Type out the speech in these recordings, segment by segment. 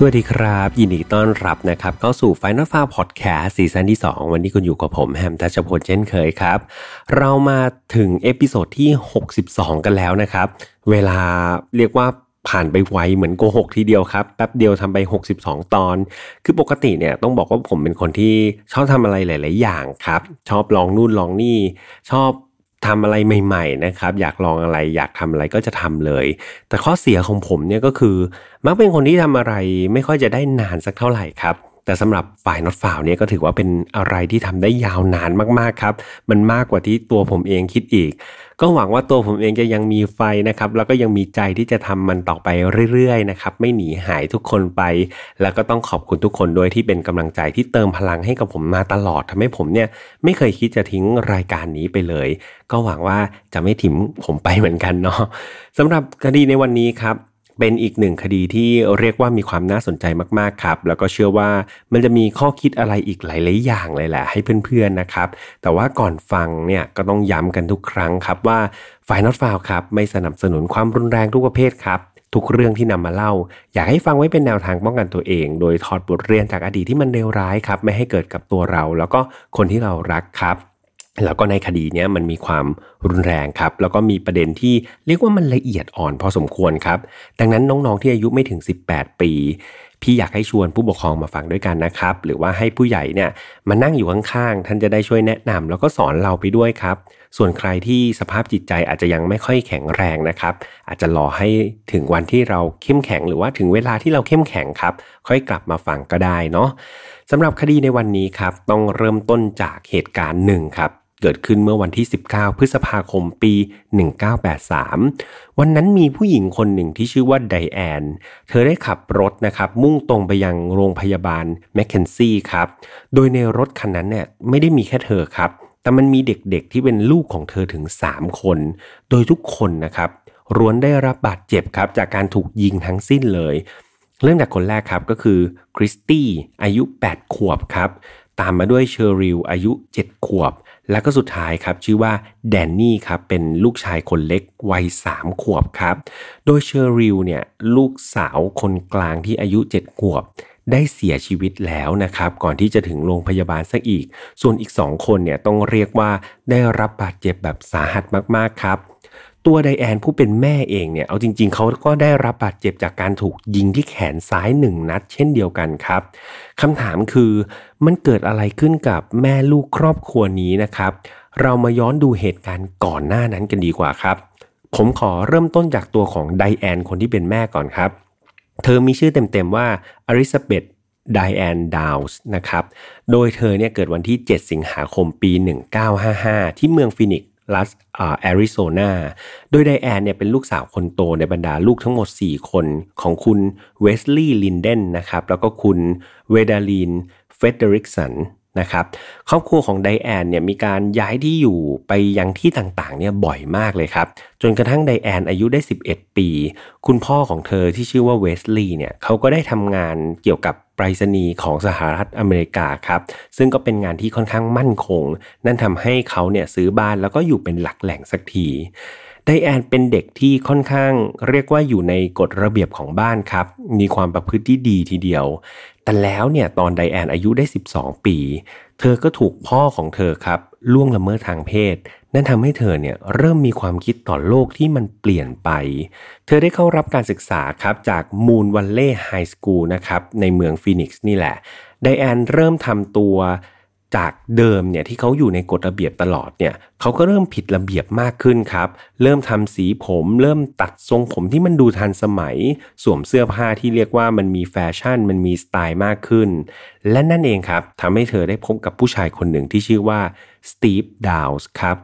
สวัสดีครับ ยินดีต้อนรับนะครับเข้าสู่ Final f i l e Podcast ซีซั่นที่ 2 วันนี้คุณอยู่กับผมแฮมทัชพลเช่นเคยครับ เรามาถึง episode ที่ 62 กันแล้วนะครับ เวลาเรียกว่าผ่านไปไวเหมือนโกหกทีเดียวครับ แป๊บเดียวทำไป 62 ตอน คือปกติเนี่ยต้องบอกว่าผมเป็นคนที่ชอบทำอะไรหลาย ๆ อย่างครับ ชอบลองนู่นลองนี่ ชอบ ทำอะไรใหม่ๆนะครับ อยากลองอะไรอยากทำอะไรก็จะทำเลย แต่ข้อเสียของผมเนี่ยก็คือ มักเป็นคนที่ทำอะไรไม่ค่อยจะได้นานสักเท่าไหร่ครับ แต่สำหรับ File Not Found เนี่ยก็ถือว่าเป็นอะไรที่ทำได้ยาวนานมากๆครับ มันมากกว่าที่ตัวผมเองคิดอีก ก็หวังว่าตัวผมเองจะยังมีไฟนะครับ แล้วก็ยังมีใจที่จะทำมันต่อไปเรื่อยๆนะครับ ไม่หนีหายทุกคนไป แล้วก็ต้องขอบคุณทุกคนด้วยที่เป็นกำลังใจที่เติมพลังให้กับผมมาตลอดทำให้ผมเนี่ยไม่เคยคิดจะทิ้งรายการนี้ไปเลย ก็หวังว่าจะไม่ทิ้งผมไปเหมือนกันเนาะสำหรับคดีในวันนี้ครับ เป็นอีกหนึ่งคดีที่เรียกว่ามีความน่าสนใจมากๆครับ แล้วก็เชื่อว่ามันจะมีข้อคิดอะไรอีกหลายๆอย่างเลยแหละให้เพื่อนๆนะครับ แต่ว่าก่อนฟังเนี่ยก็ต้องย้ำกันทุกครั้งครับว่าฝ่ายนอตฟาวครับไม่สนับสนุนความรุนแรงทุกประเภทครับทุกเรื่องที่นำมาเล่า อยากให้ฟังไว้เป็นแนวทางป้องกันตัวเอง โดยถอดบทเรียนจากอดีตที่มันเลวร้ายครับ ไม่ให้เกิดกับตัวเรา แล้วก็คนที่เรารักครับ แล้วก็ในคดีเนี้ยมันมีความรุนแรงครับ แล้วก็มีประเด็นที่เรียกว่ามันละเอียดอ่อนพอสมควรครับ ดังนั้นน้องๆที่อายุไม่ถึง 18 ปี พี่อยากให้ชวนผู้ปกครองมาฟังด้วยกันนะครับ หรือว่าให้ผู้ใหญ่เนี่ยมานั่งอยู่ข้างๆ ท่านจะได้ช่วยแนะนำแล้วก็สอนเราไปด้วยครับ ส่วนใครที่สภาพจิตใจอาจจะยังไม่ค่อยแข็งแรงนะครับ อาจจะรอให้ถึงวันที่เราเข้มแข็ง หรือว่าถึงเวลาที่เราเข้มแข็งครับ ค่อยกลับมาฟังก็ได้เนาะสำหรับคดีในวันนี้ครับต้องเริ่มต้นจากเหตุการณ์หนึ่งครับ เกิดขึ้นเมื่อวันที่ 19 พฤษภาคมปี 1983 วันนั้นมีผู้หญิงคนหนึ่งที่ชื่อว่าไดแอน เธอได้ขับรถนะครับมุ่งตรงไปยังโรงพยาบาลแมคเคนซี่ครับ โดยในรถคันนั้นเนี่ยไม่ได้มีแค่เธอครับ แต่มันมีเด็กๆที่เป็นลูกของเธอถึง 3 คน โดยทุกคนนะครับร้วนได้รับบาดเจ็บครับจากการถูกยิงทั้งสิ้นเลย เริ่มจากคนแรกครับก็คือคริสตี้อายุ 8 ขวบครับ ตามมาด้วยเชอริลอายุ 7 ขวบ แล้วก็สุดท้ายครับชื่อว่าแดนนี่ครับเป็นลูกชายคนเล็กวัย 3 ขวบครับ โดยเชอริลเนี่ยลูกสาวคนกลางที่อายุ 7 ขวบ ได้เสียชีวิตแล้วนะครับก่อนที่จะถึงโรงพยาบาลซะอีก ส่วนอีก 2 คนเนี่ยต้องเรียกว่าได้รับบาดเจ็บแบบสาหัสมากๆครับ ตัวไดแอนผู้เป็นแม่เองเนี่ย เอาจริง ๆเขาก็ได้รับบาดเจ็บจากการถูกยิงที่แขนซ้ายหนึ่งนัด เช่นเดียวกันครับคำถามคือมันเกิดอะไรขึ้นกับแม่ลูกครอบครัวนี้นะครับ เรามาย้อนดูเหตุการณ์ก่อนหน้านั้นกันดีกว่าครับ ผมขอเริ่มต้นจากตัวของไดแอนคนที่เป็นแม่ก่อนครับ เธอมีชื่อเต็มๆว่าเอลิซาเบธไดแอนดาวส์นะครับ โดยเธอเนี่ยเกิดวันที่ 7 สิงหาคมปี 1955 ที่เมืองฟินิกซ์ รัฐแอริโซนาโดยไดแอนเนี่ยเป็นลูกสาวคนโตในบรรดาลูกทั้งหมด 4 คนของคุณเวสลีย์ลินเดนนะครับแล้วก็คุณเวดาลีนเฟเดริกสัน นะครับครอบครัวของไดแอนเนี่ยมีการย้ายที่อยู่ไปยังที่ต่างๆเนี่ยบ่อยมากเลยครับ จนกระทั่งไดแอนอายุได้ 11 ปี คุณพ่อของเธอที่ชื่อว่าเวสลีย์เนี่ยเขาก็ได้ทำงานเกี่ยวกับไปรษณีย์ของสหรัฐอเมริกาครับ ซึ่งก็เป็นงานที่ค่อนข้างมั่นคง นั่นทำให้เขาเนี่ยซื้อบ้านแล้วก็อยู่เป็นหลักแหล่งสักที ไดแอนเป็นเด็กที่ค่อนข้างเรียกว่าอยู่ในกฎระเบียบของบ้านครับ มีความประพฤติที่ดีทีเดียว แต่แล้วเนี่ยตอนไดแอนอายุได้ 12 ปี เธอก็ถูกพ่อของเธอครับล่วงละเมิดทางเพศ นั่นทำให้เธอเนี่ยเริ่มมีความคิดต่อโลกที่มันเปลี่ยนไป เธอได้เข้ารับการศึกษาครับจาก Moon Valley High School นะครับในเมืองฟีนิกซ์นี่แหละ ไดแอนเริ่มทำตัว จากเดิมเนี่ยที่เขาอยู่ในกฎระเบียบตลอดเนี่ยเขาก็เริ่มผิดระเบียบมากขึ้นครับ เริ่มทำสีผม เริ่มตัดทรงผมที่มันดูทันสมัย สวมเสื้อผ้าที่เรียกว่ามันมีแฟชั่น มันมีสไตล์มากขึ้น และนั่นเองครับทำให้เธอได้พบกับผู้ชายคนหนึ่งที่ชื่อว่าสตีฟดาวส์ครับ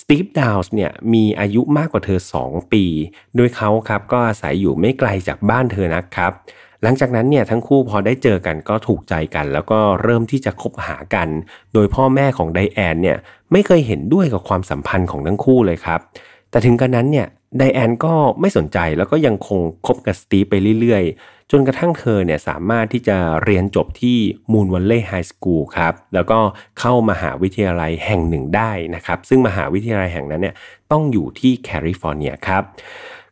สตีฟดาวส์เนี่ยมีอายุมากกว่าเธอ 2 ปี โดยเขาครับก็อาศัยอยู่ไม่ไกลจากบ้านเธอนะครับ หลังจากนั้นเนี่ยทั้งคู่พอได้เจอกันก็ถูกใจกัน แล้วก็เริ่มที่จะคบหากัน โดยพ่อแม่ของไดแอนเนี่ยไม่เคยเห็นด้วยกับความสัมพันธ์ของทั้งคู่เลยครับ แต่ถึงกระนั้นเนี่ยไดแอนก็ไม่สนใจแล้วก็ยังคงคบกับสตีฟไปเรื่อยๆ จนกระทั่งเธอเนี่ยสามารถที่จะเรียนจบที่ Moon Valley High School ครับ แล้วก็เข้ามหาวิทยาลัยแห่งหนึ่งได้นะครับ ซึ่งมหาวิทยาลัยแห่งนั้นเนี่ยต้องอยู่ที่แคลิฟอร์เนียครับ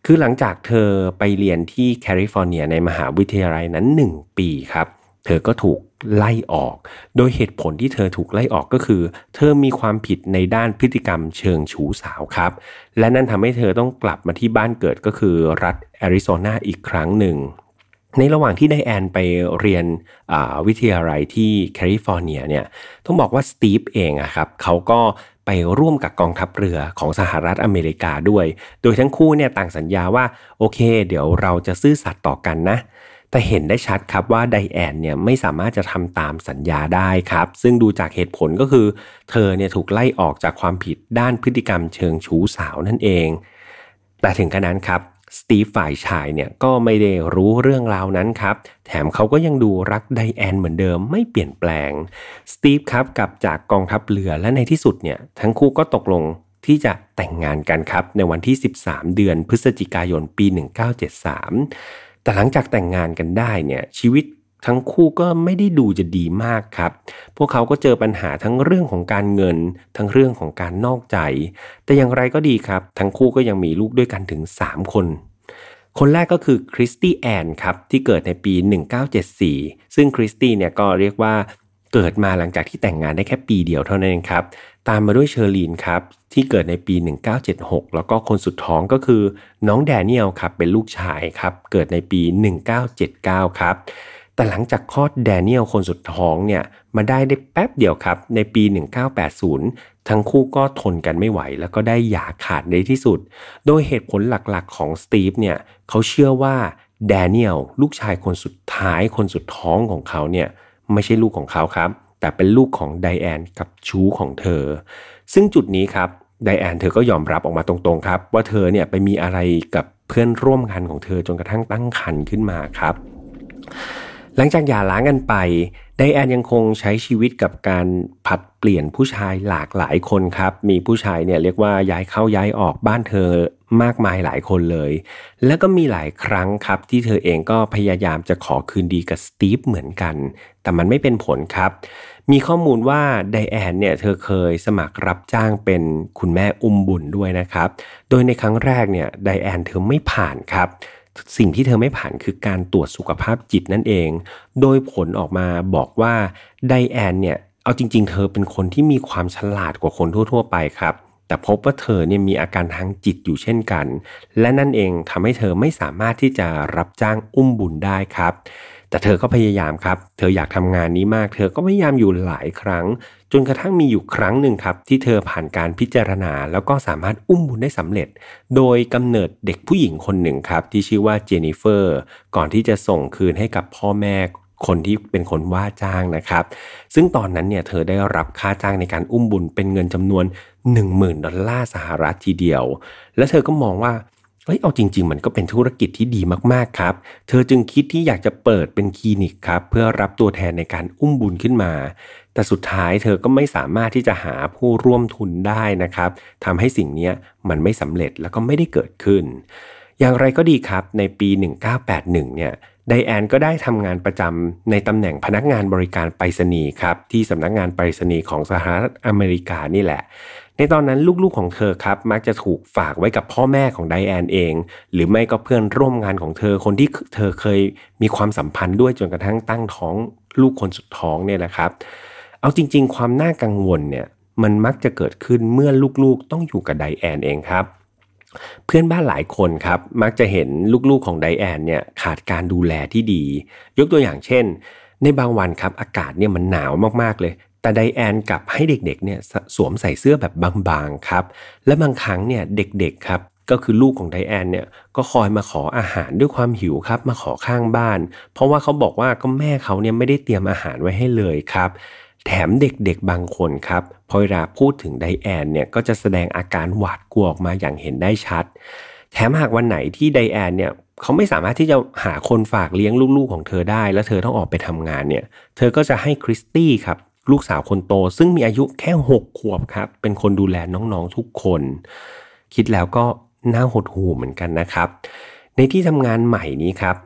คือหลังจากเธอไปเรียนที่แคลิฟอร์เนียในมหาวิทยาลัยนั้น 1 ปีครับ เธอก็ถูกไล่ออก โดยเหตุผลที่เธอถูกไล่ออกก็คือ เธอมีความผิดในด้านพฤติกรรมเชิงชู้สาวครับ และนั่นทำให้เธอต้องกลับมาที่บ้านเกิดก็คือรัฐแอริโซนาอีกครั้งหนึ่ง ในระหว่างที่ไดแอนไปเรียนวิทยาลัยที่แคลิฟอร์เนียเนี่ย ต้องบอกว่าสตีฟเองอะครับ เขาก็ ไปร่วมกับกองทัพเรือของสหรัฐอเมริกาด้วย โดยทั้งคู่เนี่ยต่างสัญญาว่าโอเค เดี๋ยวเราจะซื่อสัตย์ต่อกันนะแต่เห็นได้ชัดครับว่าไดแอนเนี่ยไม่สามารถจะทำตามสัญญาได้ครับ ซึ่งดูจากเหตุผลก็คือ เธอเนี่ยถูกไล่ออกจากความผิดด้านพฤติกรรมเชิงชู้สาวนั่นเอง แต่ถึงขนาดนั้นครับ สตีฟฝ่ายชายเนี่ยก็ไม่ได้รู้เรื่องราวนั้นครับ แถมเขาก็ยังดูรักไดแอนเหมือนเดิมไม่เปลี่ยนแปลง สตีฟครับกลับจากกองทัพเรือและในที่สุดเนี่ยทั้งคู่ก็ตกลงที่จะแต่งงานกันครับในวันที่ 13 เดือนพฤศจิกายนปี 1973 แต่หลังจากแต่งงานกันได้เนี่ยชีวิต ทั้งคู่ก็ไม่ได้ดูจะดีมากครับ พวกเขาก็เจอปัญหาทั้งเรื่องของการเงิน ทั้งเรื่องของการนอกใจ แต่อย่างไรก็ดีครับ ทั้งคู่ก็ยังมีลูกด้วยกันถึง 3 คน คนแรกก็คือคริสตี้แอนครับที่เกิดในปี 1974 ซึ่งคริสตี้เนี่ยก็เรียกว่าเกิดมาหลังจากที่แต่งงานได้แค่ปีเดียวเท่านั้นครับ ตามมาด้วยเชอร์ลีนครับที่เกิดในปี 1976 แล้วก็คนสุดท้องก็คือน้องแดเนียลครับเป็นลูกชายครับเกิดในปี 1979 ครับ แต่หลังจากคลอดแดเนียลคนสุดท้องเนี่ยมาได้ได้แป๊บเดียวครับ ในปี 1980 ทั้งคู่ก็ทนกันไม่ไหว แล้วก็ได้หย่าขาดในที่สุด โดยเหตุผลหลักๆของสตีฟเนี่ยเขาเชื่อว่าแดเนียลลูกชายคนสุดท้ายคนสุดท้องของเขาเนี่ยไม่ใช่ลูกของเขาครับ แต่เป็นลูกของไดแอนกับชู้ของเธอ ซึ่งจุดนี้ครับไดแอนเธอก็ยอมรับออกมาตรงๆครับ ว่าเธอเนี่ยไปมีอะไรกับเพื่อนร่วมงานของเธอจนกระทั่งตั้งครรภ์ขึ้นมาครับ หลังจากหย่าร้างกันไป ไดแอนยังคงใช้ชีวิตกับการผัดเปลี่ยนผู้ชายหลากหลายคนครับ มีผู้ชายเนี่ยเรียกว่าย้ายเข้าย้ายออกบ้านเธอมากมายหลายคนเลย แล้วก็มีหลายครั้งครับ ที่เธอเองก็พยายามจะขอคืนดีกับสตีฟเหมือนกัน แต่มันไม่เป็นผลครับ มีข้อมูลว่าไดแอนเนี่ยเธอเคยสมัครรับจ้างเป็นคุณแม่อุ้มบุญด้วยนะครับ โดยในครั้งแรกเนี่ยไดแอนเธอไม่ผ่านครับ สิ่งที่เธอไม่ผ่านคือการตรวจสุขภาพจิตนั่นเอง โดยผลออกมาบอกว่าไดแอนเนี่ย เอาจริง ๆ เธอเป็นคนที่มีความฉลาดกว่าคนทั่ว ๆ ไปครับ แต่พบว่าเธอเนี่ยมีอาการทางจิตอยู่เช่นกัน และนั่นเองทำให้เธอไม่สามารถที่จะรับจ้างอุ้มบุญได้ครับ แต่เธอก็พยายามครับ เธออยากทำงานนี้มาก เธอก็พยายามอยู่หลายครั้ง จนกระทั่งมีอยู่ครั้งหนึ่งครับ ที่เธอผ่านการพิจารณา แล้วก็สามารถอุ้มบุญได้สำเร็จ โดยกำเนิดเด็กผู้หญิงคนหนึ่งครับ ที่ชื่อว่าเจนิเฟอร์ ก่อนที่จะส่งคืนให้กับพ่อแม่คนที่เป็นคนว่าจ้างนะครับ ซึ่งตอนนั้นเนี่ยเธอได้รับค่าจ้างในการอุ้มบุญเป็นเงินจำนวน 10,000 ดอลลาร์สหรัฐทีเดียว และเธอก็มองว่า เฮ้ยเอาจริง ๆ มันก็เป็นธุรกิจที่ดีมากๆครับ เธอจึงคิดที่อยากจะเปิดเป็นคลินิกครับ เพื่อรับตัวแทนในการอุ้มบุญขึ้นมา แต่สุดท้ายเธอก็ไม่สามารถที่จะหาผู้ร่วมทุนได้นะครับทำให้สิ่งนี้มันไม่สำเร็จแล้วก็ไม่ได้เกิดขึ้น อย่างไรก็ดีครับในปี 1981 เนี่ยไดแอนก็ได้ทำงานประจำในตำแหน่งพนักงานบริการไปรษณีย์ครับที่สำนักงานไปรษณีย์ของสหรัฐอเมริกานี่แหละ ในตอนนั้นลูกๆของเธอครับมักจะถูกฝากไว้กับพ่อแม่ของไดแอนเอง หรือไม่ก็เพื่อนร่วมงานของเธอคนที่เธอเคยมีความสัมพันธ์ด้วยจนกระทั่งตั้งท้องลูกคนสุดท้องเนี่ยแหละครับ เอาจริง ๆ ความน่ากังวลเนี่ยมันมักจะเกิดขึ้นเมื่อลูกๆ ต้องอยู่กับไดแอนเองครับ เพื่อนบ้านหลายคนครับมักจะเห็นลูกๆของไดแอนเนี่ยขาดการดูแลที่ดี ยกตัวอย่างเช่น ในบางวันครับอากาศเนี่ยมันหนาวมากๆเลย แต่ไดแอนกลับให้เด็กๆเนี่ยสวมใส่เสื้อแบบบางๆครับ และบางครั้งเนี่ยเด็กๆครับก็คือลูกของไดแอนเนี่ยก็คอยมาขออาหารด้วยความหิวครับ มาขอข้างบ้าน เพราะว่าเขาบอกว่าก็แม่เขาเนี่ยไม่ได้เตรียมอาหารไว้ให้เลยครับ แถมเด็กๆบางคนครับพอเวลาพูดถึงไดแอนเนี่ยก็จะแสดงอาการหวาดกลัวออกมาอย่างเห็นได้ชัด แถมหากวันไหนที่ไดแอนเนี่ยเขาไม่สามารถที่จะหาคนฝากเลี้ยงลูกๆของเธอได้ แล้วเธอต้องออกไปทำงานเนี่ย เธอก็จะให้คริสตี้ครับ ลูกสาวคนโต ซึ่งมีอายุแค่หกขวบครับ เป็นคนดูแลน้องๆทุกคน คิดแล้วก็น่าหดหู่เหมือนกันนะครับ ในที่ทำงานใหม่นี้ครับ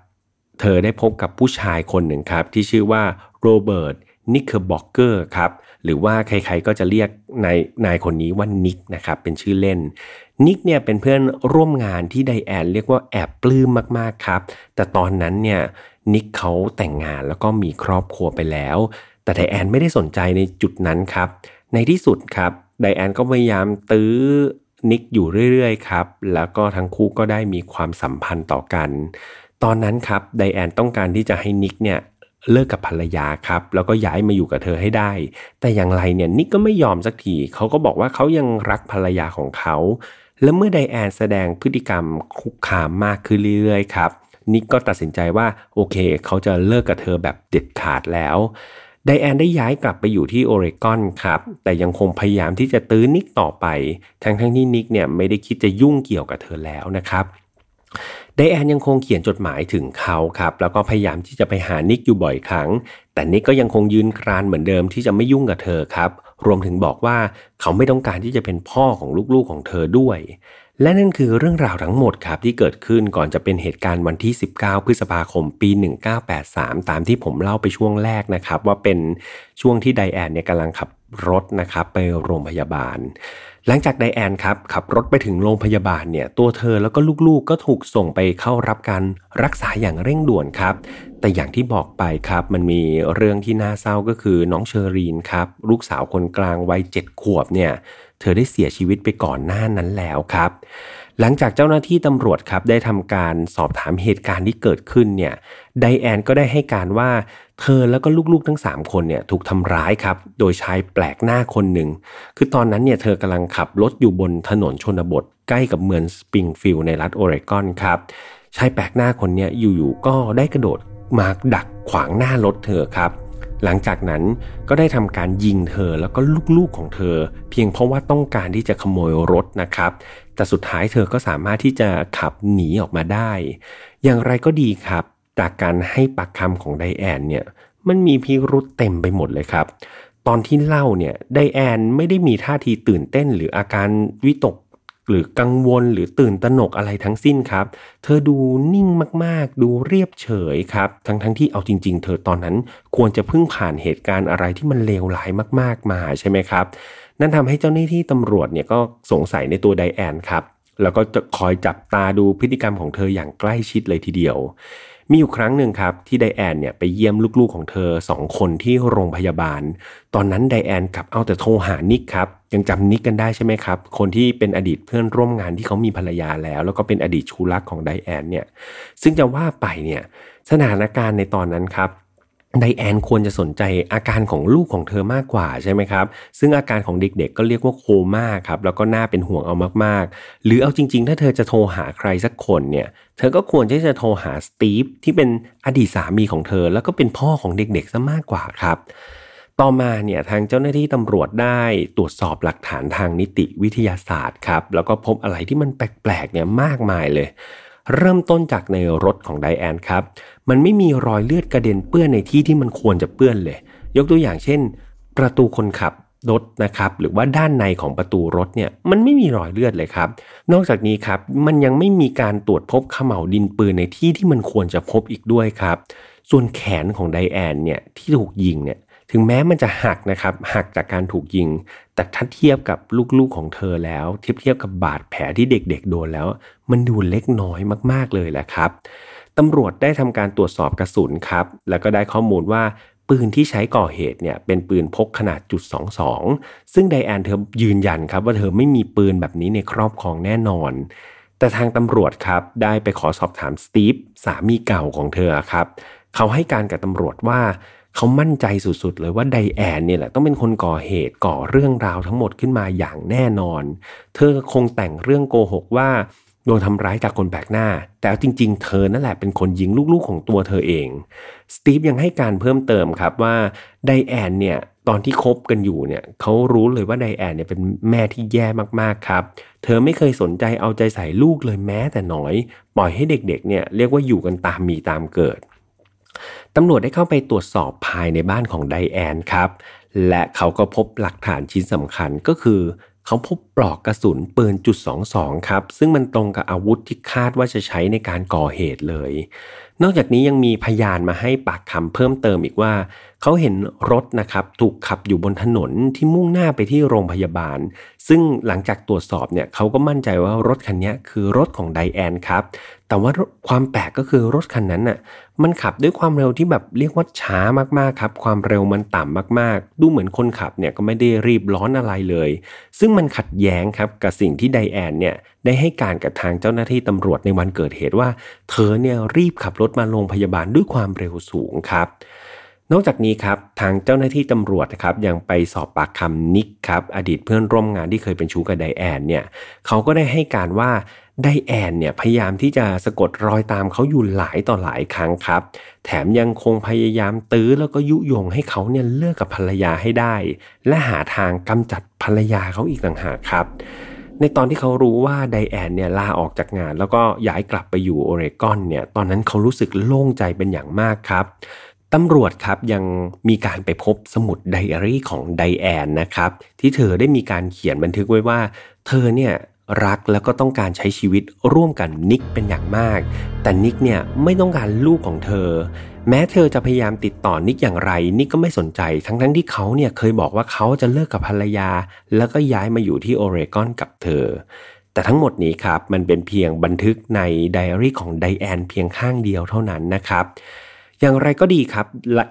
เธอได้พบกับผู้ชายคนหนึ่งครับ ที่ชื่อว่าโรเบิร์ตนิคเคอร์บ็อกเกอร์ครับหรือว่าใครๆก็จะเรียกนายนายคนนี้ว่านิกนะครับเป็นชื่อเล่นนิกเนี่ยเป็นเพื่อนร่วมงานที่ไดแอนเรียกว่าแอบปลื้มมากๆครับ แต่ตอนนั้นเนี่ยนิกเขาแต่งงานแล้วก็มีครอบครัวไปแล้ว แต่ไดแอนไม่ได้สนใจในจุดนั้นครับ ในที่สุดครับไดแอนก็พยายามตื้อนิกอยู่เรื่อยๆครับ แล้วก็ทั้งคู่ก็ได้มีความสัมพันธ์ต่อกัน ตอนนั้นครับไดแอนต้องการที่จะให้นิกเนี่ยเลิกกับภรรยาครับ แล้วก็ย้ายมาอยู่กับเธอให้ได้ แต่อย่างไรเนี่ยนิกก็ไม่ยอมสักทีเขาก็บอกว่าเขายังรักภรรยาของเขา และเมื่อไดแอนแสดงพฤติกรรมคุกคามมากขึ้นเรื่อยๆครับนิกก็ตัดสินใจว่าโอเค เขาจะเลิกกับเธอแบบเด็ดขาดแล้ว ไดแอนได้ย้ายกลับไปอยู่ที่โอเรกอนครับ แต่ยังคงพยายามที่จะตื้อนิกต่อไป ทั้งทั้งที่นิกเนี่ยไม่ได้คิดจะยุ่งเกี่ยวกับเธอแล้วนะครับไดแอนยังคงเขียนจดหมายถึงเขาครับ แล้วก็พยายามที่จะไปหานิกอยู่บ่อยครั้ง แต่นิกก็ยังคงยืนกรานเหมือนเดิมที่จะไม่ยุ่งกับเธอครับ รวมถึงบอกว่าเขาไม่ต้องการที่จะเป็นพ่อของลูกๆของเธอด้วย และนั่นคือเรื่องราวทั้งหมดครับที่เกิดขึ้นก่อนจะเป็นเหตุการณ์วันที่ 19 พฤษภาคมปี 1983 ตามที่ผมเล่าไปช่วงแรกนะครับ ว่าเป็นช่วงที่ไดแอนเนี่ยกำลังขับรถนะครับไปโรงพยาบาล หลังจากไดแอนครับขับรถไปถึงโรงพยาบาลเนี่ยตัวเธอแล้วก็ลูกๆ ก็ถูกส่งไปเข้ารับการรักษาอย่างเร่งด่วนครับ แต่อย่างที่บอกไปครับมันมีเรื่องที่น่าเศร้าก็คือน้องเชอรีนครับลูกสาวคนกลางวัยเจ็ดขวบเนี่ย เธอได้เสียชีวิตไปก่อนหน้านั้นแล้วครับ หลังจากเจ้าหน้าที่ตำรวจครับได้ทำการสอบถามเหตุการณ์ที่เกิดขึ้นเนี่ยไดแอนก็ได้ให้การว่าเธอแล้วก็ลูกๆทั้ง 3 คนเนี่ยถูกทำร้ายครับ โดยชายแปลกหน้าคนหนึ่ง คือตอนนั้นเนี่ยเธอกำลังขับรถอยู่บนถนนชนบท ใกล้กับเมืองสปริงฟิลด์ในรัฐโอเรกอนครับชายแปลกหน้าคนนี้อยู่ๆก็ได้กระโดดมาดักขวางหน้ารถเธอครับ หลังจากนั้นก็ได้ทำการยิงเธอแล้วก็ลูกๆของเธอ เพียงเพราะว่าต้องการที่จะขโมยรถนะครับ แต่สุดท้ายเธอก็สามารถที่จะขับหนีออกมาได้ อย่างไรก็ดีครับ จากการให้ปากคำของไดแอนเนี่ยมันมีพิรุษเต็มไปหมดเลยครับ ตอนที่เล่าเนี่ยไดแอนไม่ได้มีท่าทีตื่นเต้นหรืออาการวิตก หรือกังวลหรือตื่นตระหนกอะไรทั้งสิ้นครับ เธอดูนิ่งมากๆ ดูเรียบเฉยครับ ทั้งๆทที่เอาจริง ๆ เธอตอนนั้นควรจะเพิ่งผ่านเหตุการณ์อะไรที่มันเลวร้ายมากๆมาใช่ไหมครับ นั่นทำให้เจ้าหน้าที่ตำรวจเนี่ยก็สงสัยในตัวไดแอนครับแล้วก็จะคอยจับตาดูพฤติกรรมของเธออย่างใกล้ชิดเลยทีเดียว มีอยู่ครั้งหนึ่งครับที่ไดแอนเนี่ยไปเยี่ยมลูกๆของเธอสองคนที่โรงพยาบาล ตอนนั้นไดแอนกลับเอาแต่โทรหานิกครับยังจำนิกกันได้ใช่ไหมครับ คนที่เป็นอดีตเพื่อนร่วมงานที่เขามีภรรยาแล้ว แล้วก็เป็นอดีตชูรักของไดแอนเนี่ยซึ่งจะว่าไปเนี่ยสถานการณ์ในตอนนั้นครับ ไดแอนควรจะสนใจอาการของลูกของเธอมากกว่าใช่ไหมครับ ซึ่งอาการของเด็กๆก็เรียกว่าโคม่าครับแล้วก็น่าเป็นห่วงเอามากๆ หรือเอาจริงๆ ถ้าเธอจะโทรหาใครสักคนเนี่ยเธอก็ควรที่จะโทรหาสตีฟที่เป็นอดีตสามีของเธอ แล้วก็เป็นพ่อของเด็กๆซะมากกว่าครับต่อมาเนี่ยทางเจ้าหน้าที่ตำรวจได้ตรวจสอบหลักฐานทางนิติวิทยาศาสตร์ครับแล้วก็พบอะไรที่มันแปลกๆเนี่ยมากมายเลย เริ่มต้นจากในรถของไดแอนครับ มันไม่มีรอยเลือดกระเด็นเปื้อนในที่ที่มันควรจะเปื้อนเลย ยกตัวอย่างเช่น ประตูคนขับรถนะครับหรือว่าด้านในของประตูรถเนี่ยมันไม่มีรอยเลือดเลยครับ นอกจากนี้ครับมันยังไม่มีการตรวจพบขม่าวดินปืนในที่ที่มันควรจะพบอีกด้วยครับ ส่วนแขนของไดแอนเนี่ยที่ถูกยิงเนี่ยถึงแม้มันจะหักนะครับหักจากการถูกยิง แต่ถ้าเทียบกับลูกๆของเธอแล้ว เทียบเทียบกับบาดแผลที่เด็กๆโดนแล้ว มันดูเล็กน้อยมากๆเลยแหละครับ ตำรวจได้ทำการตรวจสอบกระสุนครับ แล้วก็ได้ข้อมูลว่าปืนที่ใช้ก่อเหตุเนี่ยเป็นปืนพกขนาดจุด22 ซึ่งไดแอนเธอยืนยันครับว่าเธอไม่มีปืนแบบนี้ในครอบครองแน่นอน แต่ทางตำรวจครับได้ไปขอสอบถามสตีฟสามีเก่าของเธอครับ เขาให้การกับตำรวจว่าเขามั่นใจสุดๆเลยว่าไดแอนเนี่ยแหละต้องเป็นคนก่อเหตุก่อเรื่องราวทั้งหมดขึ้นมาอย่างแน่นอน เธอคงแต่งเรื่องโกหกว่า โดนทำร้ายจากคนแปลกหน้า แต่จริง ๆ เธอนั่นแหละเป็นคนยิงลูกๆของตัวเธอเอง สตีฟยังให้การเพิ่มเติมครับว่าไดแอนเนี่ยตอนที่คบกันอยู่เนี่ยเขารู้เลยว่าไดแอนเนี่ยเป็นแม่ที่แย่มากๆครับ เธอไม่เคยสนใจเอาใจใส่ลูกเลยแม้แต่น้อย ปล่อยให้เด็กๆเนี่ยเรียกว่าอยู่กันตามมีตามเกิดตำรวจได้เข้าไปตรวจสอบภายในบ้านของไดแอนครับ และเขาก็พบหลักฐานชิ้นสำคัญก็คือ เขาพบปลอกกระสุนปืนจุด22ครับ ซึ่งมันตรงกับอาวุธที่คาดว่าจะใช้ในการก่อเหตุเลย นอกจากนี้ยังมีพยานมาให้ปากคำเพิ่มเติมอีกว่า เขาเห็นรถนะครับถูกขับอยู่บนถนนที่มุ่งหน้าไปที่โรงพยาบาล ซึ่งหลังจากตรวจสอบเนี่ยเขาก็มั่นใจว่ารถคันนี้คือรถของไดแอนครับ แต่ว่าความแปลกก็คือรถคันนั้นน่ะมันขับด้วยความเร็วที่แบบเรียกว่าช้ามากๆครับ ความเร็วมันต่ำมากๆ ดูเหมือนคนขับเนี่ยก็ไม่ได้รีบร้อนอะไรเลย ซึ่งมันขัดแย้งครับกับสิ่งที่ไดแอนเนี่ยได้ให้การกับทางเจ้าหน้าที่ตำรวจในวันเกิดเหตุว่า เธอเนี่ยรีบขับรถมาโรงพยาบาลด้วยความเร็วสูงครับนอกจากนี้ครับทางเจ้าหน้าที่ตำรวจนะครับยังไปสอบปากคำนิกครับอดีตเพื่อนร่วมงานที่เคยเป็นชู้กับไดแอนเนี่ยเขาก็ได้ให้การว่า ไดแอนเนี่ยพยายามที่จะสะกดรอยตามเขาอยู่หลายต่อหลายครั้งครับ แถมยังคงพยายามตื้อแล้วก็ยุยงให้เขาเนี่ยเลิกกับภรรยาให้ได้ และหาทางกำจัดภรรยาเขาอีกต่างหากครับ ในตอนที่เขารู้ว่าไดแอนเนี่ยลาออกจากงาน แล้วก็ย้ายกลับไปอยู่โอเรกอนเนี่ยตอนนั้นเขารู้สึกโล่งใจเป็นอย่างมากครับตำรวจครับยังมีการไปพบสมุดไดอารี่ของไดแอนนะครับที่เธอได้มีการเขียนบันทึกไว้ว่า เธอเนี่ย รักแล้วก็ต้องการใช้ชีวิตร่วมกับนิกเป็นอย่างมาก แต่นิกเนี่ยไม่ต้องการลูกของเธอ แม้เธอจะพยายามติดต่อนิกอย่างไร นิกก็ไม่สนใจ ทั้งทั้งที่เขาเนี่ยเคยบอกว่าเขาจะเลิกกับภรรยา แล้วก็ย้ายมาอยู่ที่โอเรกอนกับเธอ แต่ทั้งหมดนี้ครับมันเป็นเพียงบันทึกในไดอารี่ของไดแอนเพียงข้างเดียวเท่านั้นนะครับ อย่างไรก็ดีครับ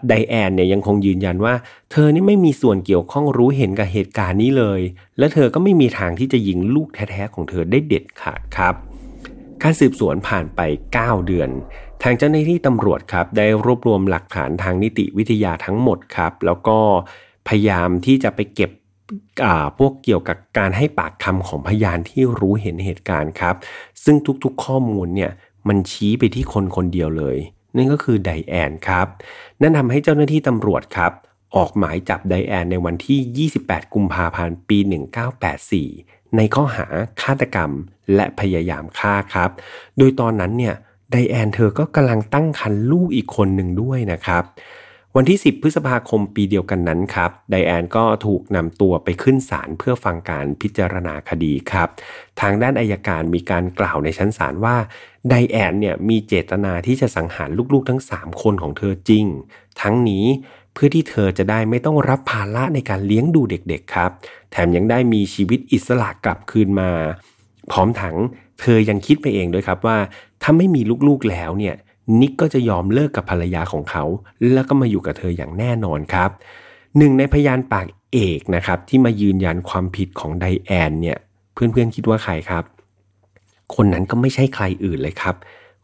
ไดแอนเนี่ยยังคงยืนยันว่า เธอนี่ไม่มีส่วนเกี่ยวข้องรู้เห็นกับเหตุการณ์นี้เลย และเธอก็ไม่มีทางที่จะยิงลูกแท้ๆของเธอได้เด็ดขาดครับ การสืบสวนผ่านไป 9 เดือน ทางเจ้าหน้าที่ตำรวจครับ ได้รวบรวมหลักฐานทางนิติวิทยาทั้งหมดครับ แล้วก็พยายามที่จะไปเก็บพวกเกี่ยวกับการให้ปากคำของพยานที่รู้เห็นเหตุการณ์ครับ ซึ่งทุกๆข้อมูลเนี่ยมันชี้ไปที่คนคนเดียวเลย นั่นก็คือไดแอนครับ นั่นทำให้เจ้าหน้าที่ตำรวจครับ ออกหมายจับไดแอนในวันที่ 28 กุมภาพันธ์ ปี 1984 ในข้อหาฆาตกรรมและพยายามฆ่าครับ โดยตอนนั้นเนี่ยไดแอนเธอก็กำลังตั้งครรภ์ลูกอีกคนหนึ่งด้วยนะครับ วันที่ 10 พฤษภาคมปีเดียวกันนั้นครับ ไดแอนก็ถูกนำตัวไปขึ้นศาลเพื่อฟังการพิจารณาคดีครับ ทางด้านอายการมีการกล่าวในชั้นศาลว่าไดแอนเนี่ยมีเจตนาที่จะสังหารลูกๆทั้ง 3 คนของเธอจริง ทั้งนี้เพื่อที่เธอจะได้ไม่ต้องรับภาระในการเลี้ยงดูเด็กๆครับ แถมยังได้มีชีวิตอิสระกลับคืนมา พร้อมทั้งเธอยังคิดไปเองด้วยครับว่าถ้าไม่มีลูกๆแล้วเนี่ย นิกก็จะยอมเลิกกับภรรยาของเขา แล้วก็มาอยู่กับเธออย่างแน่นอนครับหนึ่งในพยานปากเอกนะครับที่มายืนยันความผิดของไดแอนเนี่ยเพื่อนๆคิดว่าใครครับ คนนั้นก็ไม่ใช่ใครอื่นเลยครับ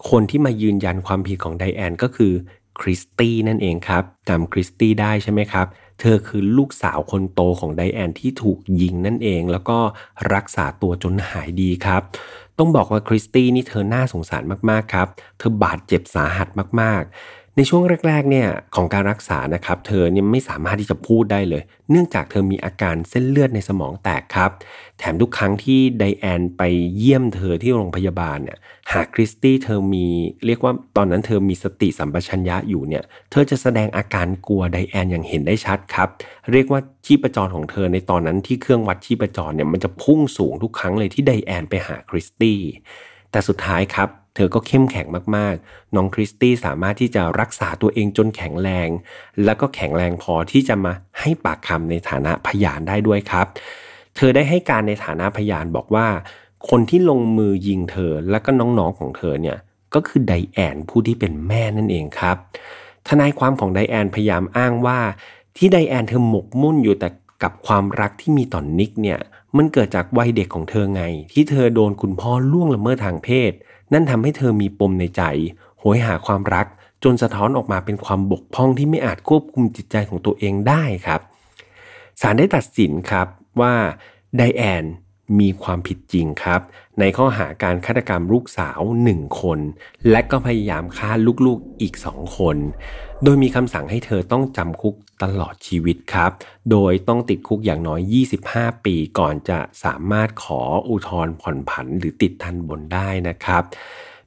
คนที่มายืนยันความผิดของไดแอนก็คือคริสตี้นั่นเองครับจำคริสตี้ได้ใช่ไหมครับ เธอคือลูกสาวคนโตของไดแอนที่ถูกยิงนั่นเอง แล้วก็รักษาตัวจนหายดีครับ ต้องบอกว่าคริสตี้นี่เธอน่าสงสารมากๆครับ เธอบาดเจ็บสาหัสมากๆ ในช่วงแรกๆเนี่ยของการรักษานะครับ เธอเนี่ยไม่สามารถที่จะพูดได้เลย เนื่องจากเธอมีอาการเส้นเลือดในสมองแตกครับ แถมทุกครั้งที่ไดแอนไปเยี่ยมเธอที่โรงพยาบาลเนี่ยหากคริสตี้เธอมีเรียกว่าตอนนั้นเธอมีสติสัมปชัญญะอยู่เนี่ยเธอจะแสดงอาการกลัวไดแอนอย่างเห็นได้ชัดครับ เรียกว่าชีพจรของเธอในตอนนั้นที่เครื่องวัดชีพจรเนี่ยมันจะพุ่งสูงทุกครั้งเลยที่ไดแอนไปหาคริสตี้แต่สุดท้ายครับ เธอก็เข้มแข็งมากๆ น้องคริสตี้สามารถที่จะรักษาตัวเองจนแข็งแรง แล้วก็แข็งแรงพอที่จะมาให้ปากคำในฐานะพยานได้ด้วยครับ เธอได้ให้การในฐานะพยานบอกว่า คนที่ลงมือยิงเธอและก็น้องๆของเธอเนี่ยก็คือไดแอนผู้ที่เป็นแม่นั่นเองครับ ทนายความของไดแอนพยายามอ้างว่า ที่ไดแอนเธอหมกมุ่นอยู่แต่กับความรักที่มีต่อนนิกเนี่ยมันเกิดจากวัยเด็กของเธอไง ที่เธอโดนคุณพ่อล่วงละเมิดทางเพศ นั่นทำให้เธอมีปมในใจโหยหาความรัก จนสะท้อนออกมาเป็นความบกพร่องที่ไม่อาจควบคุมจิตใจของตัวเองได้ครับศาลได้ตัดสินครับว่าไดแอน มีความผิดจริงครับ ในข้อหาการฆาตกรรมลูกสาวหนึ่งคน และก็พยายามฆ่าลูกๆอีกสองคน โดยมีคำสั่งให้เธอต้องจำคุกตลอดชีวิตครับ โดยต้องติดคุกอย่างน้อย 25 ปีก่อนจะสามารถขออุทธรณ์ผ่อนผันหรือติดทันบนได้นะครับ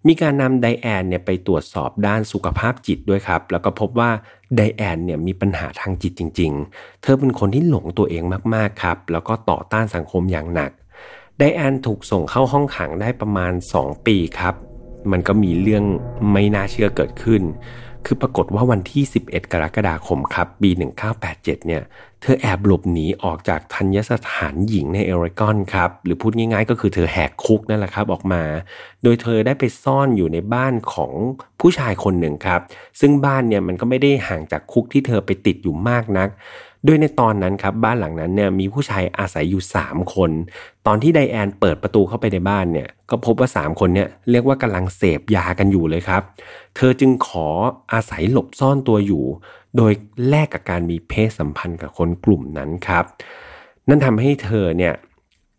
มีการนำไดแอนเนี่ยไปตรวจสอบด้านสุขภาพจิตด้วยครับ แล้วก็พบว่าไดแอนเนี่ยมีปัญหาทางจิตจริง ๆ เธอเป็นคนที่หลงตัวเองมากๆครับ แล้วก็ต่อต้านสังคมอย่างหนัก ไดแอนถูกส่งเข้าห้องขังได้ประมาณ 2 ปีครับ มันก็มีเรื่องไม่น่าเชื่อเกิดขึ้น คือปรากฏว่าวันที่ 11 กรกฎาคมครับ ปี 1987 เนี่ย เธอแอบหลบหนีออกจากทัญสถานหญิงในเอริกอนครับ หรือพูดง่ายๆ ก็คือเธอแหกคุกนั่นแหละครับออกมา โดยเธอได้ไปซ่อนอยู่ในบ้านของผู้ชายคนหนึ่งครับ ซึ่งบ้านเนี่ยมันก็ไม่ได้ห่างจากคุกที่เธอไปติดอยู่มากนักโดยในตอนนั้นครับบ้านหลังนั้นเนี่ยมีผู้ชายอาศัยอยู่ 3 คน ตอนที่ไดแอนเปิดประตูเข้าไปในบ้านเนี่ยก็พบว่า 3 คนเนี่ยเรียกว่ากำลังเสพยากันอยู่เลยครับ เธอจึงขออาศัยหลบซ่อนตัวอยู่ โดยแลกกับการมีเพศสัมพันธ์กับคนกลุ่มนั้นครับ นั่นทำให้เธอเนี่ย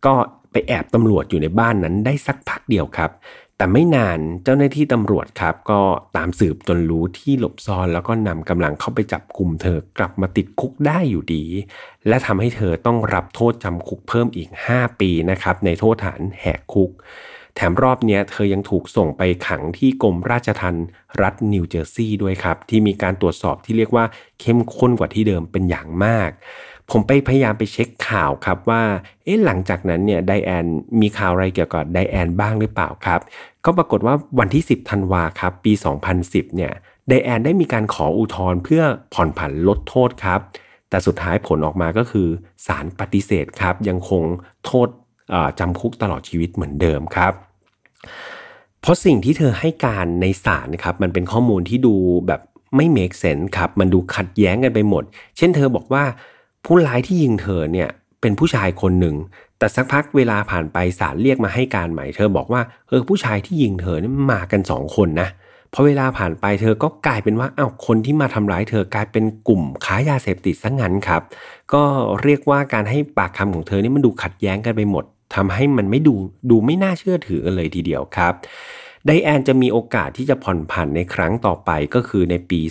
ก็ไปแอบตำรวจอยู่ในบ้านนั้นได้สักพักเดียวครับ แต่ไม่นานเจ้าหน้าที่ตำรวจครับ ก็ตามสืบจนรู้ที่หลบซ่อนแล้วก็นำกำลังเข้าไปจับกลุ่มเธอกลับมาติดคุกได้อยู่ดี และทำให้เธอต้องรับโทษจำคุกเพิ่มอีก 5 ปีนะครับ ในโทษฐานแหกคุก แถมรอบนี้เธอยังถูกส่งไปขังที่กรมราชทัณฑ์รัฐนิวเจอร์ซีย์ด้วยครับ ที่มีการตรวจสอบที่เรียกว่าเข้มข้นกว่าที่เดิมเป็นอย่างมาก ผมไปพยายามไปเช็คข่าวครับว่า เอ๊ะหลังจากนั้นเนี่ยไดแอนมีข่าวอะไรเกี่ยวกับไดแอนบ้างหรือเปล่าครับ ก็ปรากฏว่าวันที่ 10ธันวาครับ ปี 2010 เนี่ยไดแอนได้มีการขออุทธรณ์เพื่อผ่อนผันลดโทษครับ แต่สุดท้ายผลออกมาก็คือศาลปฏิเสธครับ ยังคงโทษจำคุกตลอดชีวิตเหมือนเดิมครับ เพราะสิ่งที่เธอให้การในศาลครับ มันเป็นข้อมูลที่ดูแบบไม่เมกเซนครับ มันดูขัดแย้งกันไปหมด เช่นเธอบอกว่า ผู้ร้ายที่ยิงเธอเนี่ยเป็นผู้ชายคนหนึ่ง แต่สักพักเวลาผ่านไปศาลเรียกมาให้การใหม่เธอบอกว่าเออผู้ชายที่ยิงเธอนี่มากันสองคนนะพอเวลาผ่านไปเธอก็กลายเป็นว่าอ้าวคนที่มาทำร้ายเธอกลายเป็นกลุ่มค้ายาเสพติดซะงั้นครับ ก็เรียกว่าการให้ปากคำของเธอนี่มันดูขัดแย้งกันไปหมดทำให้มันไม่ดูดูไม่น่าเชื่อถือกันเลยทีเดียวครับ ไดแอนจะมีโอกาสที่จะผ่อนผันในครั้งต่อไปก็คือในปี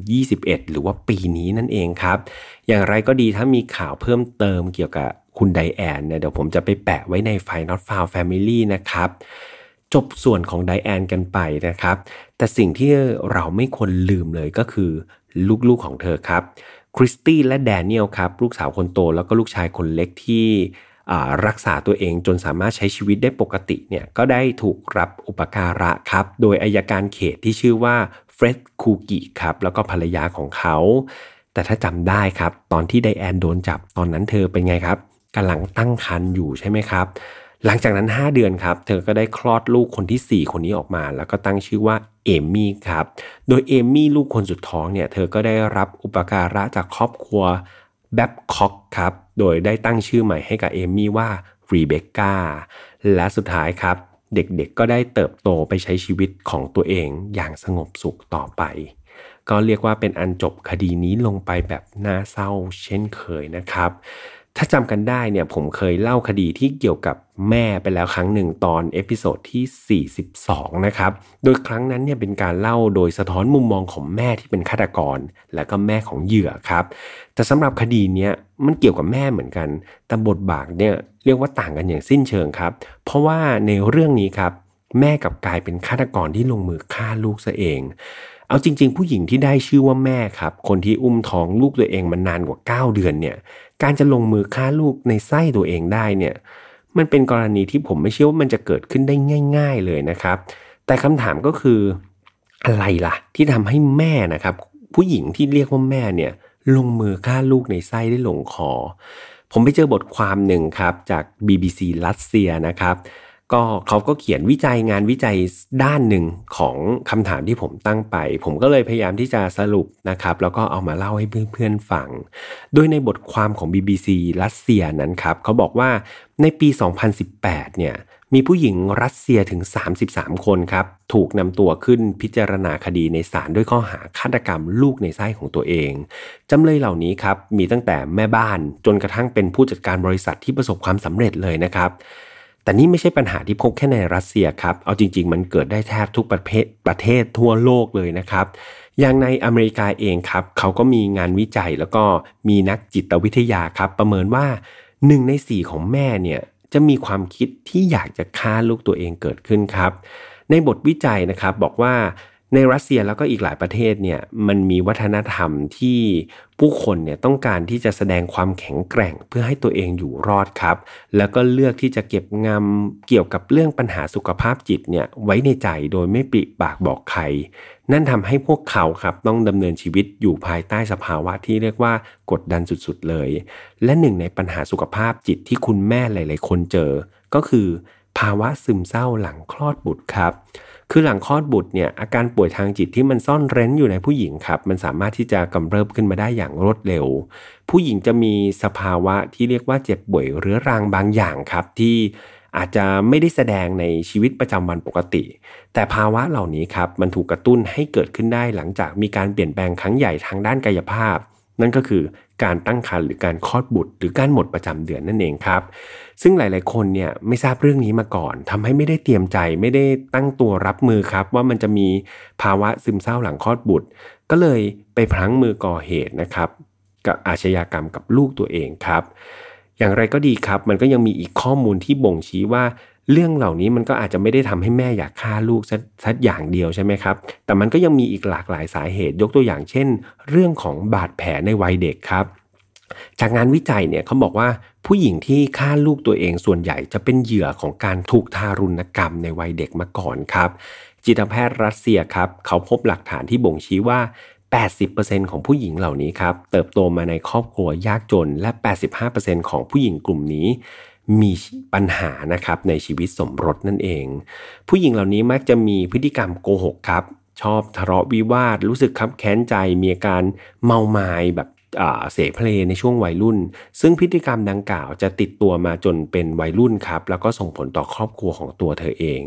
2021 หรือว่าปีนี้นั่นเองครับ อย่างไรก็ดีถ้ามีข่าวเพิ่มเติมเกี่ยวกับคุณไดแอนเนี่ยเดี๋ยวผมจะไปแปะไว้ในไฟ Not Found Family นะครับ จบส่วนของไดแอนกันไปนะครับ แต่สิ่งที่เราไม่ควรลืมเลยก็คือลูกๆของเธอครับคริสตี้และแดเนียลครับ ลูกสาวคนโตแล้วก็ลูกชายคนเล็กที่ รักษาตัวเองจนสามารถใช้ชีวิตได้ปกติเนี่ยก็ได้ถูกรับอุปการะครับ โดยอายการเขตที่ชื่อว่าเฟร็ดคูกิครับแล้วก็ภรรยาของเขา แต่ถ้าจำได้ครับ ตอนที่ไดแอนโดนจับตอนนั้นเธอเป็นไงครับกำลังตั้งครรภ์อยู่ใช่ไหมครับ หลังจากนั้น 5 เดือนครับ เธอก็ได้คลอดลูกคนที่ 4 คนนี้ออกมา แล้วก็ตั้งชื่อว่าเอมี่ครับ โดยเอมี่ลูกคนสุดท้องเนี่ย เธอก็ได้รับอุปการะจากครอบครัว แบ็บคอกครับ โดยได้ตั้งชื่อใหม่ให้กับเอมี่ว่ารีเบคก้าและสุดท้ายครับ เด็กๆก็ได้เติบโตไปใช้ชีวิตของตัวเองอย่างสงบสุขต่อไป ก็เรียกว่าเป็นอันจบคดีนี้ลงไปแบบน่าเศร้าเช่นเคยนะครับ ถ้าจำกันได้เนี่ยผมเคยเล่าคดีที่เกี่ยวกับแม่ไปแล้วครั้งหนึ่งตอน episode ที่ 42 นะครับ โดยครั้งนั้นเนี่ยเป็นการเล่าโดยสะท้อนมุมมองของแม่ที่เป็นฆาตกร และก็แม่ของเหยื่อครับ แต่สำหรับคดีเนี้ยมันเกี่ยวกับแม่เหมือนกัน แต่บทบาทเนี่ยเรียกว่าต่างกันอย่างสิ้นเชิงครับ เพราะว่าในเรื่องนี้ครับแม่กับกลายเป็นฆาตกรที่ลงมือฆ่าลูกซะเองเอาจริง ๆ ผู้หญิงที่ได้ชื่อว่าแม่ครับ คนที่อุ้มท้องลูกตัวเองมานานกว่า 9 เดือนเนี่ย การจะลงมือฆ่าลูกในไส้ตัวเองได้เนี่ยมันเป็นกรณีที่ผมไม่เชื่อว่ามันจะเกิดขึ้นได้ง่าย ๆเลยนะครับ แต่คำถามก็คืออะไรล่ะ ที่ทำให้แม่นะครับ ผู้หญิงที่เรียกว่าแม่เนี่ยลงมือฆ่าลูกในไส้ได้ลงคอ ผมไปเจอบทความหนึ่งครับจาก BBC รัสเซียนะครับ ก็เขาก็เขียนวิจัยงานวิจัยด้านหนึ่งของคำถามที่ผมตั้งไป ผมก็เลยพยายามที่จะสรุปนะครับ แล้วก็เอามาเล่าให้เพื่อนๆฟัง โดยในบทความของ BBC รัสเซียนั้นครับเขาบอกว่าในปี 2018 เนี่ยมีผู้หญิงรัสเซียถึง 33 คนครับ ถูกนำตัวขึ้นพิจารณาคดีในศาลด้วยข้อหาฆาตกรรมลูกในไส้ของตัวเอง จำเลยเหล่านี้ครับ มีตั้งแต่แม่บ้านจนกระทั่งเป็นผู้จัดการบริษัทที่ประสบความสำเร็จเลยนะครับ แต่นี่ไม่ใช่ปัญหาที่พบแค่ในรัสเซียครับ เอาจริง ๆ มันเกิดได้แทบทุกประเทศประเทศทั่วโลกเลยนะครับ อย่างในอเมริกาเองครับเขาก็มีงานวิจัยแล้วก็มีนักจิตวิทยาครับ ประเมินว่าหนึ่งในสี่ของแม่เนี่ยจะมีความคิดที่อยากจะฆ่าลูกตัวเองเกิดขึ้นครับ ในบทวิจัยนะครับบอกว่า ในรัสเซียแล้วก็อีกหลายประเทศเนี่ยมันมีวัฒนธรรมที่ผู้คนเนี่ยต้องการที่จะแสดงความแข็งแกร่งเพื่อให้ตัวเองอยู่รอดครับ แล้วก็เลือกที่จะเก็บงำเกี่ยวกับเรื่องปัญหาสุขภาพจิตเนี่ยไว้ในใจโดยไม่ปิปากบอกใคร นั่นทำให้พวกเขาครับต้องดำเนินชีวิตอยู่ภายใต้สภาวะที่เรียกว่ากดดันสุดๆเลย และหนึ่งในปัญหาสุขภาพจิตที่คุณแม่หลาย ๆ คนเจอ ก็คือ ภาวะซึมเศร้าหลังคลอดบุตรครับ คือหลังคลอดบุตรเนี่ยอาการป่วยทางจิตที่มันซ่อนเร้นอยู่ในผู้หญิงครับ มันสามารถที่จะกำเริบขึ้นมาได้อย่างรวดเร็ว ผู้หญิงจะมีสภาวะที่เรียกว่าเจ็บป่วยเรื้อรังบางอย่างครับที่อาจจะไม่ได้แสดงในชีวิตประจำวันปกติ แต่ภาวะเหล่านี้ครับมันถูกกระตุ้นให้เกิดขึ้นได้หลังจากมีการเปลี่ยนแปลงครั้งใหญ่ทางด้านกายภาพ นั่นก็คือการตั้งครรภ์หรือการคลอดบุตร หรือการหมดประจำเดือนนั่นเองครับ ซึ่งหลาย ๆ คนเนี่ยไม่ทราบเรื่องนี้มาก่อนทำให้ไม่ได้เตรียมใจไม่ได้ตั้งตัวรับมือครับ ว่ามันจะมีภาวะซึมเศร้าหลังคลอดบุตร ก็เลยไปพลั้งมือก่อเหตุนะครับ กับอาชญากรรมกับลูกตัวเองครับ อย่างไรก็ดีครับ มันก็ยังมีอีกข้อมูลที่บ่งชี้ว่า เรื่องเหล่านี้มันก็อาจจะไม่ได้ทำให้แม่อยากฆ่าลูกสักอย่างเดียวใช่ไหมครับ แต่มันก็ยังมีอีกหลากหลายสาเหตุยกตัวอย่างเช่น เรื่องของบาดแผลในวัยเด็กครับ จากงานวิจัยเนี่ยเขาบอกว่าผู้หญิงที่ฆ่าลูกตัวเองส่วนใหญ่จะเป็นเหยื่อของการถูกทารุณกรรมในวัยเด็กมาก่อนครับ จิตแพทย์รัสเซียครับ เขาพบหลักฐานที่บ่งชี้ว่า 80%ของผู้หญิงเหล่านี้ครับ เติบโตมาในครอบครัวยากจนและ 85%ของผู้หญิงกลุ่มนี้ มีปัญหานะครับในชีวิตสมรสนั่นเอง ผู้หญิงเหล่านี้มักจะมีพฤติกรรมโกหกครับชอบทะเลาะวิวาท รู้สึกคับแค้นใจมีอาการเมาไมา้แบบเสเพลในช่วงวัยรุ่น ซึ่งพฤติกรรมดังกล่าวจะติดตัวมาจนเป็นวัยรุ่นครับ แล้วก็ส่งผลต่อครอบครัวของตัวเธอเอง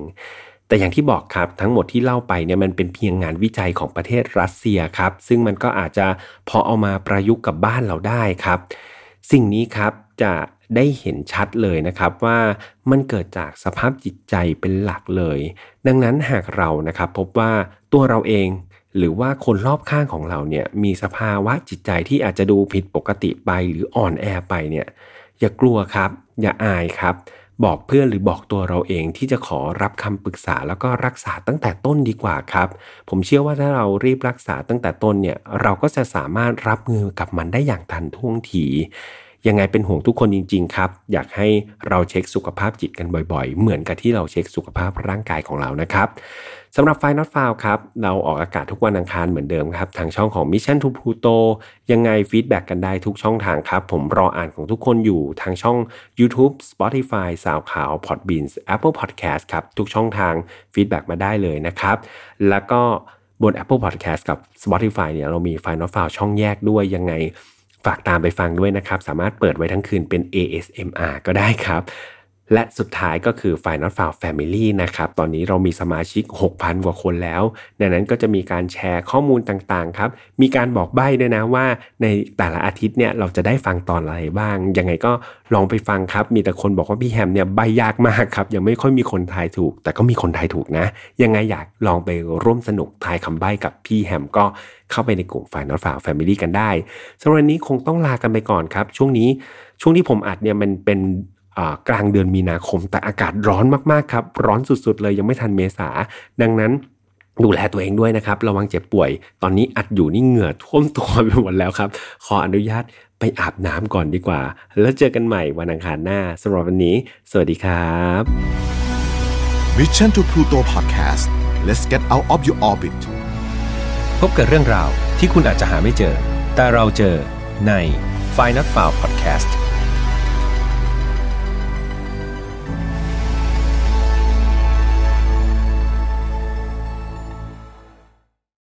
แต่อย่างที่บอกครับทั้งหมดที่เล่าไปเนี่ยมันเป็นเพียงงานวิจัยของประเทศรัสเซียครับ ซึ่งมันก็อาจจะพอเอามาประยุกต์กับบ้านเราได้ครับ สิ่งนี้ครับจะ ได้เห็นชัดเลยนะครับว่ามันเกิดจากสภาพจิตใจเป็นหลักเลย ดังนั้นหากเรานะครับพบว่าตัวเราเองหรือว่าคนรอบข้างของเราเนี่ยมีสภาวะจิตใจที่อาจจะดูผิดปกติไปหรืออ่อนแอไปเนี่ยอย่ากลัวครับ อย่าอายครับ บอกเพื่อนหรือบอกตัวเราเองที่จะขอรับคำปรึกษาแล้วก็รักษาตั้งแต่ต้นดีกว่าครับ ผมเชื่อว่าถ้าเรารีบรักษาตั้งแต่ต้นเนี่ยเราก็จะสามารถรับมือกับมันได้อย่างทันท่วงที ยังไงเป็นห่วงทุกคนจริง ๆ ครับ อยากให้เราเช็คสุขภาพจิตกันบ่อยๆ เหมือนกับที่เราเช็คสุขภาพร่างกายของเรานะครับสำหรับ Final File ครับ เราออกอากาศทุกวันอังคารเหมือนเดิมครับ ทางช่องของ Mission to Pluto ยังไง feedback กันได้ทุกช่องทางครับ ผมรออ่านของทุกคนอยู่ทางช่อง YouTube Spotify SoundCloud Podbean Apple Podcast ครับ ทุกช่องทาง feedback มาได้เลยนะครับ แล้วก็บน Apple Podcast กับ Spotify เนี่ยเรามี Final File ช่องแยกด้วยยังไง ฝากตามไปฟังด้วยนะครับ สามารถเปิดไว้ทั้งคืนเป็น ASMR ก็ได้ครับ และสุดท้ายก็คือ Final f i l e Family นะครับ ตอนนี้เรามีสมาชิก 6,000 กว่าคนแล้วดังนั้นก็จะมีการแชร์ข้อมูลต่างๆครับ มีการบอกใบ้ด้วยนะว่า ในแต่ละอาทิตย์เนี่ยเราจะได้ฟังตอนอะไรบ้าง ยังไงก็ลองไปฟังครับ มีแต่คนบอกว่าพี่แฮมเนี่ยใบ้ยากมากครับ ยังไม่ค่อยมีคนทายถูก แต่ก็มีคนทายถูกนะ ยังไงอยากลองไปร่วมสนุกทายคำใบ้กับพี่แฮมก็เข้าไปในกลุ่ม Final f i l e Family กันได้สำหรับวันนี้คงต้องลากันไปก่อนครับ ช่วงนี้ช่วงที่ผมอัดเนี่ยมันเป็น กลางเดือนมีนาคม แต่อากาศร้อนมากๆครับ ร้อนสุดๆเลยยังไม่ทันเมษา ดังนั้นดูแลตัวเองด้วยนะครับ ระวังเจ็บป่วย ตอนนี้อัดอยู่นี่เหงื่อท่วมตัวไปหมดแล้วครับ ขออนุญาตไปอาบน้ำก่อนดีกว่า แล้วเจอกันใหม่วันอังคารหน้าสำหรับวันนี้ สวัสดีครับ Mission to Pluto Podcast let's get out of your orbit พบกับเรื่องราวที่คุณอาจจะหาไม่เจอ แต่เราเจอใน f i n a l f i l e Podcast